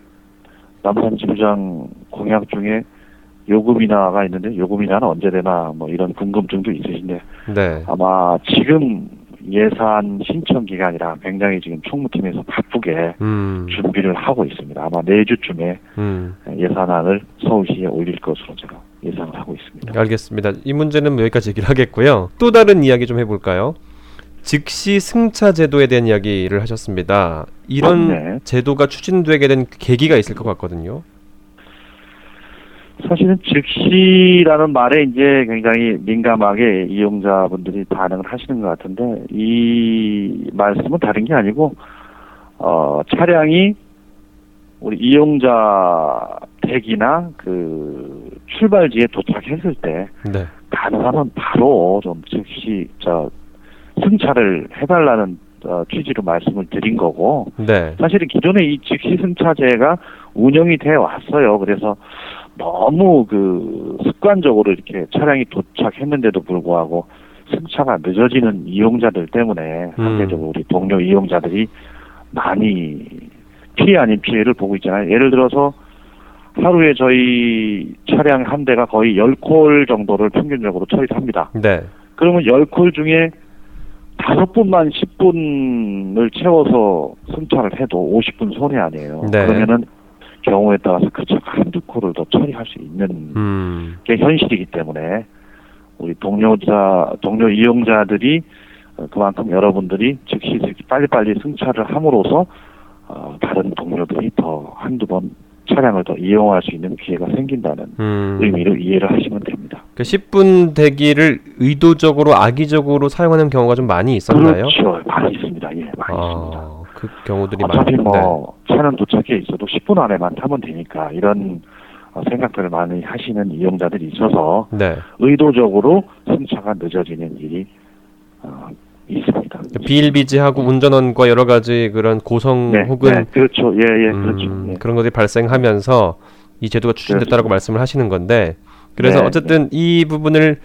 남산 지부장 공약 중에 요금이나가 있는데 요금이나는 언제 되나 뭐 이런 궁금증도 있으신데 네. 아마 지금 예산 신청 기간이라 굉장히 지금 총무팀에서 바쁘게 음, 준비를 하고 있습니다. 아마 내주쯤에 음, 예산안을 서울시에 올릴 것으로 제가 예상을 하고 있습니다. 알겠습니다. 이 문제는 뭐 여기까지 얘기를 하겠고요. 또 다른 이야기 좀 해볼까요? 즉시 승차 제도에 대한 이야기를 하셨습니다. 이런 네. 제도가 추진되게 된 계기가 있을 것 같거든요. 사실은 즉시라는 말에 이제 굉장히 민감하게 이용자분들이 반응을 하시는 것 같은데 이 말씀은 다른 게 아니고 어 차량이 우리 이용자 댁이나 그 출발지에 도착했을 때 네. 가능하면 바로 좀 즉시 저 승차를 해달라는 어, 취지로 말씀을 드린 거고 네. 사실은 기존에 이 즉시 승차제가 운영이 돼 왔어요. 그래서 너무 그 습관적으로 이렇게 차량이 도착했는데도 불구하고 승차가 늦어지는 이용자들 때문에 음. 상대적으로 우리 동료 이용자들이 많이 피해 아닌 피해를 보고 있잖아요. 예를 들어서 하루에 저희 차량 한 대가 거의 10콜 정도를 평균적으로 처리를 합니다. 네. 그러면 10콜 중에 다섯 분만 10분을 채워서 승차를 해도 50분 손해 아니에요. 네. 그러면은 경우에 따라서 그 차가 한두 콜을 더 처리할 수 있는 음. 게 현실이기 때문에 우리 동료자, 동료 이용자들이 어, 그만큼 여러분들이 즉시 빨리빨리 승차를 함으로써 어, 다른 동료들이 더 한두 번 차량을 더 이용할 수 있는 기회가 생긴다는 음. 의미로 이해를 하시면 됩니다. 그 10분 대기를 의도적으로 악의적으로 사용하는 경우가 좀 많이 있었나요? 그렇죠. 많이 있습니다. 예, 많이 있습니다. 아, 그 경우들이 많 어차피 네. 뭐 차는 도착해 있어도 10분 안에만 타면 되니까 이런 어, 생각들을 많이 하시는 이용자들이 있어서 네. 의도적으로 승차가 늦어지는 일이 어, 있습니다. 비일비재하고 운전원과 여러 가지 그런 고성 네, 혹은 네, 그렇죠. 예, 예, 음, 그렇죠. 예. 그런 것들이 발생하면서 이 제도가 추진됐다라고 말씀을 하시는 건데 그래서 네, 어쨌든 이 부분을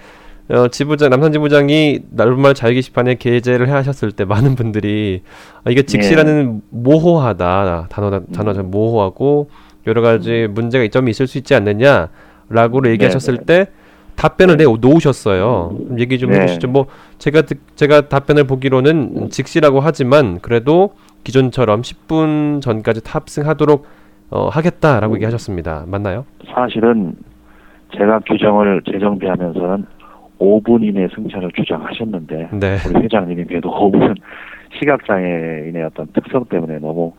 어, 지부장 남산 지부장이 날말 자유 게시판에 게재를 하셨을 때 많은 분들이 아, 이게 직시라는 모호하다 단어 단어 좀 모호하고 여러 가지 문제가 이점이 있을 수 있지 않느냐라고 얘기하셨을 네, 때 답변을 내 놓으셨어요. 좀 얘기 좀 네. 해주시죠. 뭐 제가 듣- 제가 답변을 보기로는 직시라고 하지만 그래도 기존처럼 10분 전까지 탑승하도록 어, 하겠다라고 얘기하셨습니다. 맞나요? 사실은 제가 규정을 재정비하면서는 5분 이내 승차를 주장하셨는데 네. 우리 회장님이 그래도 5분은 시각장애인의 어떤 특성 때문에 너무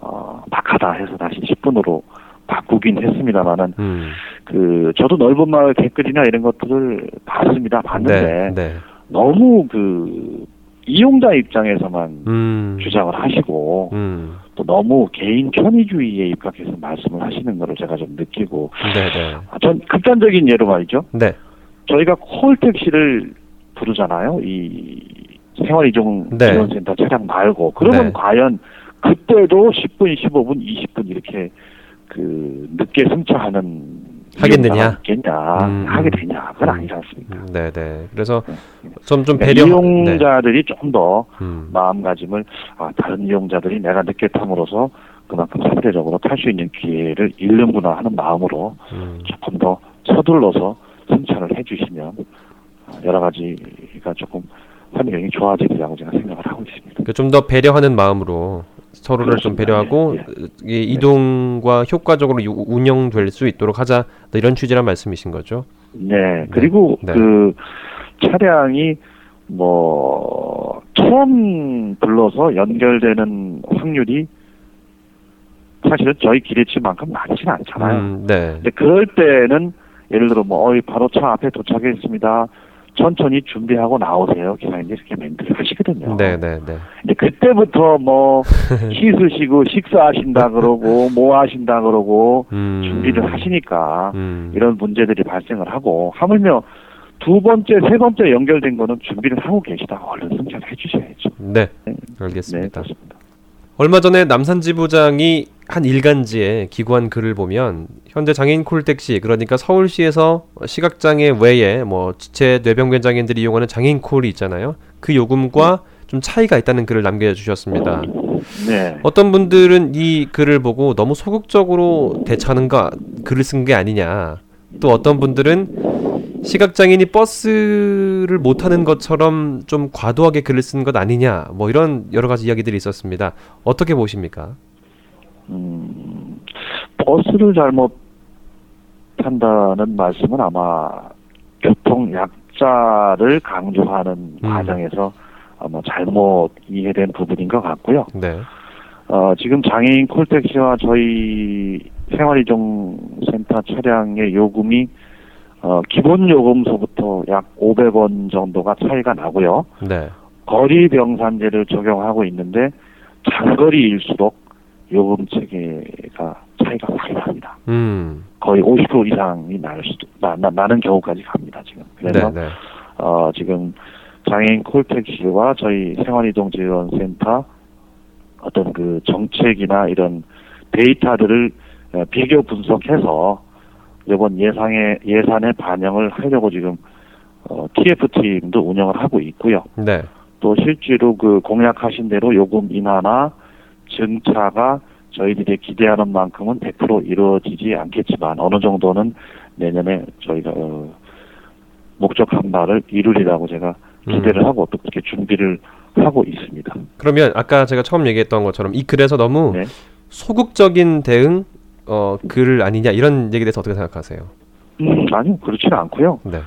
어, 박하다 해서 다시 10분으로 바꾸긴 했습니다만은 음. 그 저도 넓은 마을 댓글이나 이런 것들을 봤습니다. 봤는데 네. 네. 너무 그 이용자 입장에서만 음. 주장을 하시고 음. 또 너무 개인 편의주의에 입각해서 말씀을 하시는 거를 제가 좀 느끼고 네, 네. 아, 전 극단적인 예로 말이죠. 네. 저희가 콜택시를 부르잖아요. 이 생활이동 네. 지원센터 차량 말고 그러면 네. 과연 그때도 10분, 15분, 20분 이렇게 그 늦게 승차하는 하겠느냐? 음. 하게 되냐 그건 음. 아니지 않습니까? 음, 네, 네. 그래서 좀좀 그러니까 배려 이용자들이 좀더 네. 음. 마음가짐을 아, 다른 이용자들이 내가 늦게 탐으로써 그만큼 상대적으로 탈 수 있는 기회를 잃는구나 하는 마음으로 음. 조금 더 서둘러서 승차를 해주시면 아, 여러 가지가 조금 환경이 좋아지리라고 제가 생각을 하고 있습니다. 좀더 배려하는 마음으로 서로를 좀 그렇습니다. 배려하고 예, 이 이동과 효과적으로 유- 운영될 수 있도록 하자 이런 취지란 말씀이신 거죠? 네, 그리고 네. 그 차량이 뭐 처음 불러서 연결되는 확률이 사실은 저희 기대치만큼 많지는 않잖아요. 음, 네. 근데 그럴 때는 예를 들어 뭐 어이 바로 차 앞에 도착했습니다. 천천히 준비하고 나오세요. 기사님들이 이렇게 멘트를 하시거든요. 네, 네, 네. 근데 그때부터 뭐 씻으시고 식사하신다 그러고 뭐 하신다 그러고 음. 준비를 하시니까 음. 이런 문제들이 발생을 하고 하물며 두 번째, 세 번째 연결된 거는 준비를 하고 계시다가 얼른 승차를 해주셔야죠. 네. 네, 알겠습니다. 그렇습니다. 얼마 전에 남산지부장이 한 일간지에 기고한 글을 보면 현재 장애인 콜택시 그러니까 서울시에서 시각장애 외에 뭐 지체 뇌병변 장애인들이 이용하는 장애인 콜이 있잖아요. 그 요금과 좀 차이가 있다는 글을 남겨주셨습니다. 네. 어떤 분들은 이 글을 보고 너무 소극적으로 대처하는가 글을 쓴 게 아니냐. 또 어떤 분들은 시각장애인이 버스를 못 타는 것처럼 좀 과도하게 글을 쓴 것 아니냐. 뭐 이런 여러 가지 이야기들이 있었습니다. 어떻게 보십니까? 음, 버스를 잘못 탄다는 말씀은 아마 교통 약자를 강조하는 음. 과정에서 아마 잘못 이해된 부분인 것 같고요. 네. 어, 지금 장애인 콜택시와 저희 생활이동센터 차량의 요금이 어, 기본 요금소부터 약 500원 정도가 차이가 나고요. 네. 거리 병산제를 적용하고 있는데 장거리일수록 요금 체계가 차이가 많이 납니다. 음. 거의 50% 이상이 날 수도 나, 나, 나는 경우까지 갑니다 지금. 그래서 네, 네. 어, 지금 장애인 콜택시와 저희 생활이동지원센터 어떤 그 정책이나 이런 데이터들을 어, 비교 분석해서 이번 예상에 예산에 반영을 하려고 지금 어, TF 팀도 운영을 하고 있고요. 네. 또 실제로 그 공약하신 대로 요금 인하나 증차가 저희들이 기대하는 만큼은 100% 이루어지지 않겠지만 어느 정도는 내년에 저희가 어, 목적한 바를 이루리라고 제가 기대를 음. 하고 또 그렇게 준비를 하고 있습니다. 그러면 아까 제가 처음 얘기했던 것처럼 이 글에서 너무 네. 소극적인 대응 어, 글 아니냐 이런 얘기에 대해서 어떻게 생각하세요? 음, 아니요, 그렇지는 않고요. 네.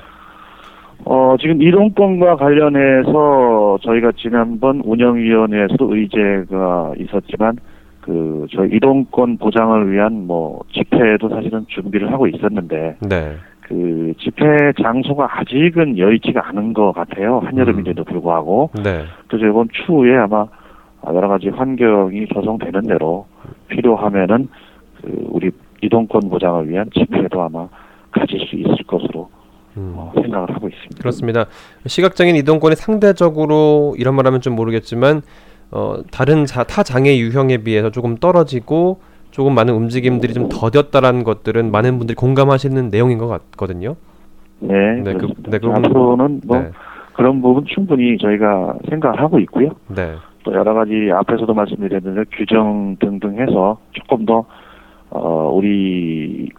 어, 지금 이동권과 관련해서 저희가 지난번 운영위원회에서도 의제가 있었지만 그 저희 이동권 보장을 위한 뭐 집회도 사실은 준비를 하고 있었는데 네. 그 집회 장소가 아직은 여의치가 않은 것 같아요. 한여름인데도 불구하고 네. 그래서 이번 추후에 아마 여러 가지 환경이 조성되는 대로 필요하면은 그 우리 이동권 보장을 위한 집회도 아마 가질 수 있을 것으로 음. 어, 생각을 하고 있습니다. 그렇습니다. 시각장애인 이동권이 상대적으로 이런 말하면 좀 모르겠지만 어, 다른 자, 타 장애 유형에 비해서 조금 떨어지고 조금 많은 움직임들이 좀 더뎠다라는 것들은 많은 분들이 공감하시는 내용인 것 같거든요. 네, 네, 그-. 네, 그건- 앞으로는 뭐 네. 그런 부분 충분히 저희가 생각을 하고 있고요. 네. 또 여러 가지 앞에서도 말씀드렸는데 규정 등등 해서 조금 더 어, 우리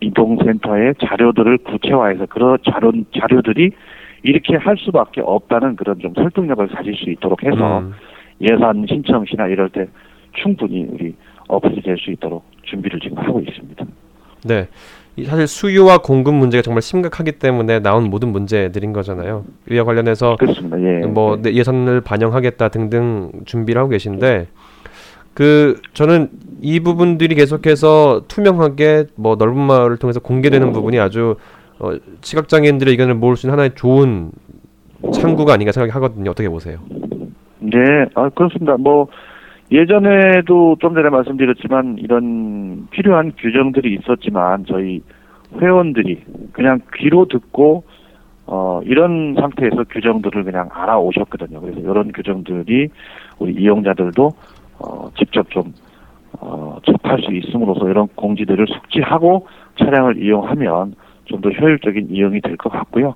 이동센터의 자료들을 구체화해서 그런 자료 자료들이 이렇게 할 수밖에 없다는 그런 좀 설득력을 가질 수 있도록 해서 음, 예산 신청 시나 이럴 때 충분히 우리 어플이 될 수 있도록 준비를 지금 하고 있습니다. 네. 사실 수요와 공급 문제가 정말 심각하기 때문에 나온 모든 문제들인 거잖아요. 이와 관련해서 그렇습니다. 예. 뭐 네. 예산을 반영하겠다 등등 준비를 하고 계신데 그 저는 이 부분들이 계속해서 투명하게 뭐 넓은 마을을 통해서 공개되는 부분이 아주 어, 시각장애인들의 의견을 모을 수 있는 하나의 좋은 창구가 아닌가 생각하거든요. 어떻게 보세요? 네, 아, 그렇습니다. 뭐, 예전에도 좀 전에 말씀드렸지만 이런 필요한 규정들이 있었지만 저희 회원들이 그냥 귀로 듣고 어, 이런 상태에서 규정들을 그냥 알아오셨거든요. 그래서 이런 규정들이 우리 이용자들도 어, 직접 좀 어, 접할 수 있음으로써 이런 공지들을 숙지하고 차량을 이용하면 좀 더 효율적인 이용이 될 것 같고요.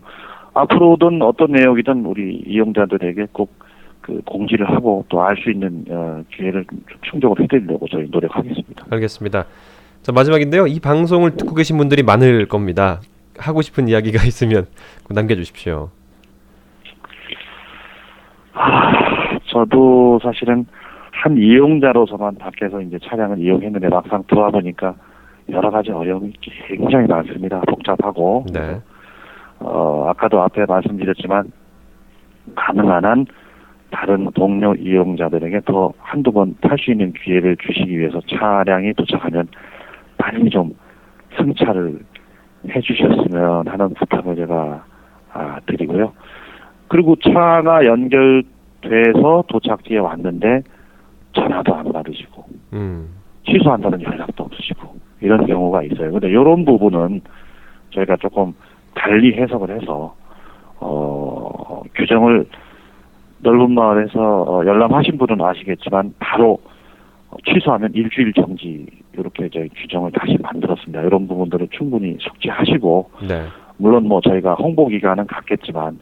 앞으로든 어떤 내용이든 우리 이용자들에게 꼭 그 공지를 하고 또 알 수 있는 어, 기회를 좀 충족을 해드리려고 저희 노력하겠습니다. 알겠습니다. 자 마지막인데요. 이 방송을 듣고 계신 분들이 많을 겁니다. 하고 싶은 이야기가 있으면 남겨주십시오. 아, 저도 사실은 한 이용자로서만 밖에서 이제 차량을 이용했는데 막상 들어와 보니까 여러 가지 어려움이 굉장히 많습니다. 복잡하고. 네. 어, 아까도 앞에 말씀드렸지만 가능한 한 다른 동료 이용자들에게 더 한두 번 탈 수 있는 기회를 주시기 위해서 차량이 도착하면 빨리 좀 승차를 해 주셨으면 하는 부탁을 제가 아, 드리고요. 그리고 차가 연결돼서 도착지에 왔는데 전화도 안 받으시고 음. 취소한다는 연락도 없으시고 이런 경우가 있어요. 근데 이런 부분은 저희가 조금 달리 해석을 해서 어, 규정을 넓은 마을에서 어, 열람하신 분은 아시겠지만 바로 어, 취소하면 일주일 정지 이렇게 저희 규정을 다시 만들었습니다. 이런 부분들을 충분히 숙지하시고 네. 물론 뭐 저희가 홍보 기간은 갖겠지만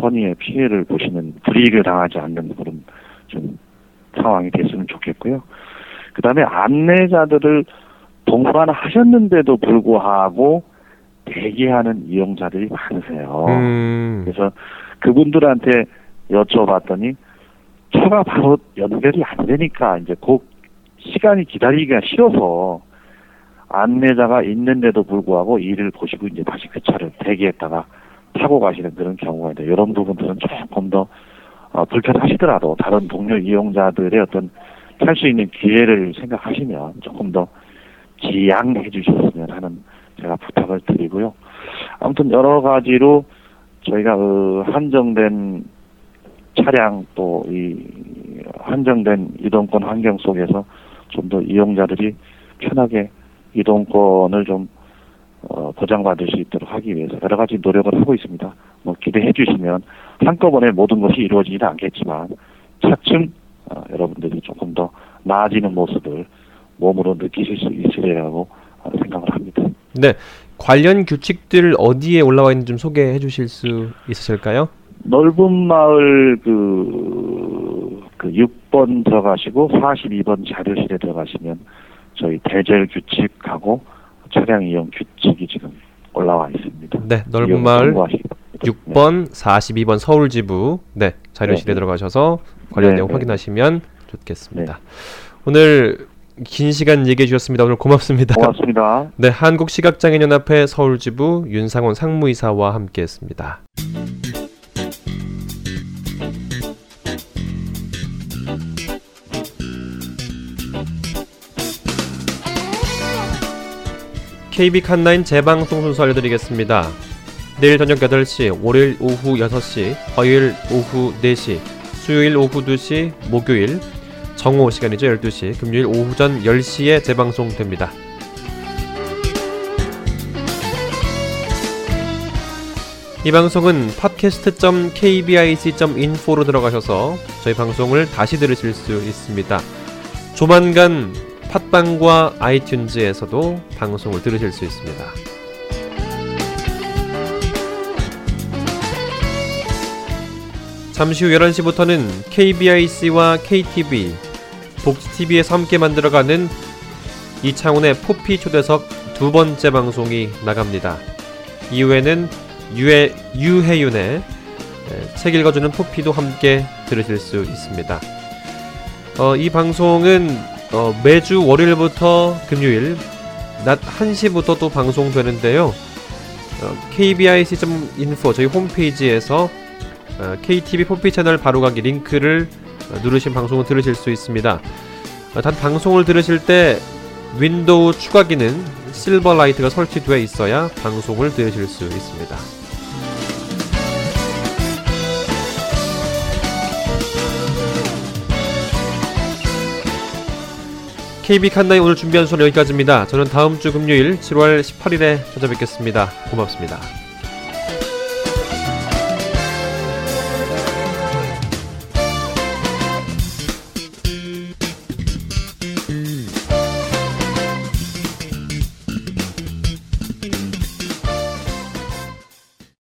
선의의 피해를 보시는 불이익을 당하지 않는 그런 좀 상황이 됐으면 좋겠고요. 그 다음에 안내자들을 동반하셨는데도 불구하고 대기하는 이용자들이 많으세요. 음. 그래서 그분들한테 여쭤봤더니 차가 바로 연결이 안 되니까 이제 그 시간이 기다리기가 싫어서 안내자가 있는데도 불구하고 일을 보시고 이제 다시 그 차를 대기했다가 타고 가시는 그런 경우가 있는데 이런 부분들은 조금 더 어, 불편하시더라도 다른 동료 이용자들의 어떤 탈 수 있는 기회를 생각하시면 조금 더 지양해 주셨으면 하는 제가 부탁을 드리고요. 아무튼 여러 가지로 저희가 그 한정된 차량 또 이 한정된 이동권 환경 속에서 좀 더 이용자들이 편하게 이동권을 좀 어, 보장받을 수 있도록 하기 위해서 여러 가지 노력을 하고 있습니다. 뭐 기대해 주시면 한꺼번에 모든 것이 이루어지지는 않겠지만 차츰 어, 여러분들이 조금 더 나아지는 모습을 몸으로 느끼실 수 있으리라고 어, 생각을 합니다. 네. 관련 규칙들 어디에 올라와 있는지 좀 소개해 주실 수 있으실까요? 넓은 마을 그, 그 6번 들어가시고 42번 자료실에 들어가시면 저희 대절 규칙하고 차량 이용 규칙이 지금 올라와 있습니다. 네. 넓은 마을 바랍니다. 6번 42번 서울 지부 네 자료실에 네. 들어가셔서 관련 네, 내용 네. 확인하시면 좋겠습니다. 오늘 긴 시간 얘기해 주셨습니다. 오늘 고맙습니다. 고맙습니다. 네 한국 시각장애인 연합회 서울 지부 윤상원 상무이사와 함께했습니다. KB 칸나인 재방송 순서 알려드리겠습니다. 내일 저녁 8시, 월요일 오후 6시, 화요일 오후 4시, 수요일 오후 2시, 목요일 정오 시간이죠 12시, 금요일 오후전 10시에 재방송됩니다. 이 방송은 팟캐스트.kbic.info로 들어가셔서 저희 방송을 다시 들으실 수 있습니다. 조만간 팟빵과 아이튠즈에서도 방송을 들으실 수 있습니다. 잠시 후 11시부터는 KBIC와 KTV, 복지TV에서 함께 만들어가는 이창훈의 포피 초대석 두 번째 방송이 나갑니다. 이후에는 유해, 유해윤의 에, 책 읽어주는 포피도 함께 들으실 수 있습니다. 어, 이 방송은 어, 매주 월요일부터 금요일 낮 1시부터 또 방송되는데요. 어, kbic.info 저희 홈페이지에서 어, KTV 포피 채널 바로가기 링크를 어, 누르신 방송을 들으실 수 있습니다. 어, 단 방송을 들으실 때 윈도우 추가 기능 실버 라이트가 설치되어 있어야 방송을 들으실 수 있습니다. KB 칸나이 오늘 준비한 수는 여기까지입니다. 저는 다음 주 금요일 7월 18일에 찾아뵙겠습니다. 고맙습니다.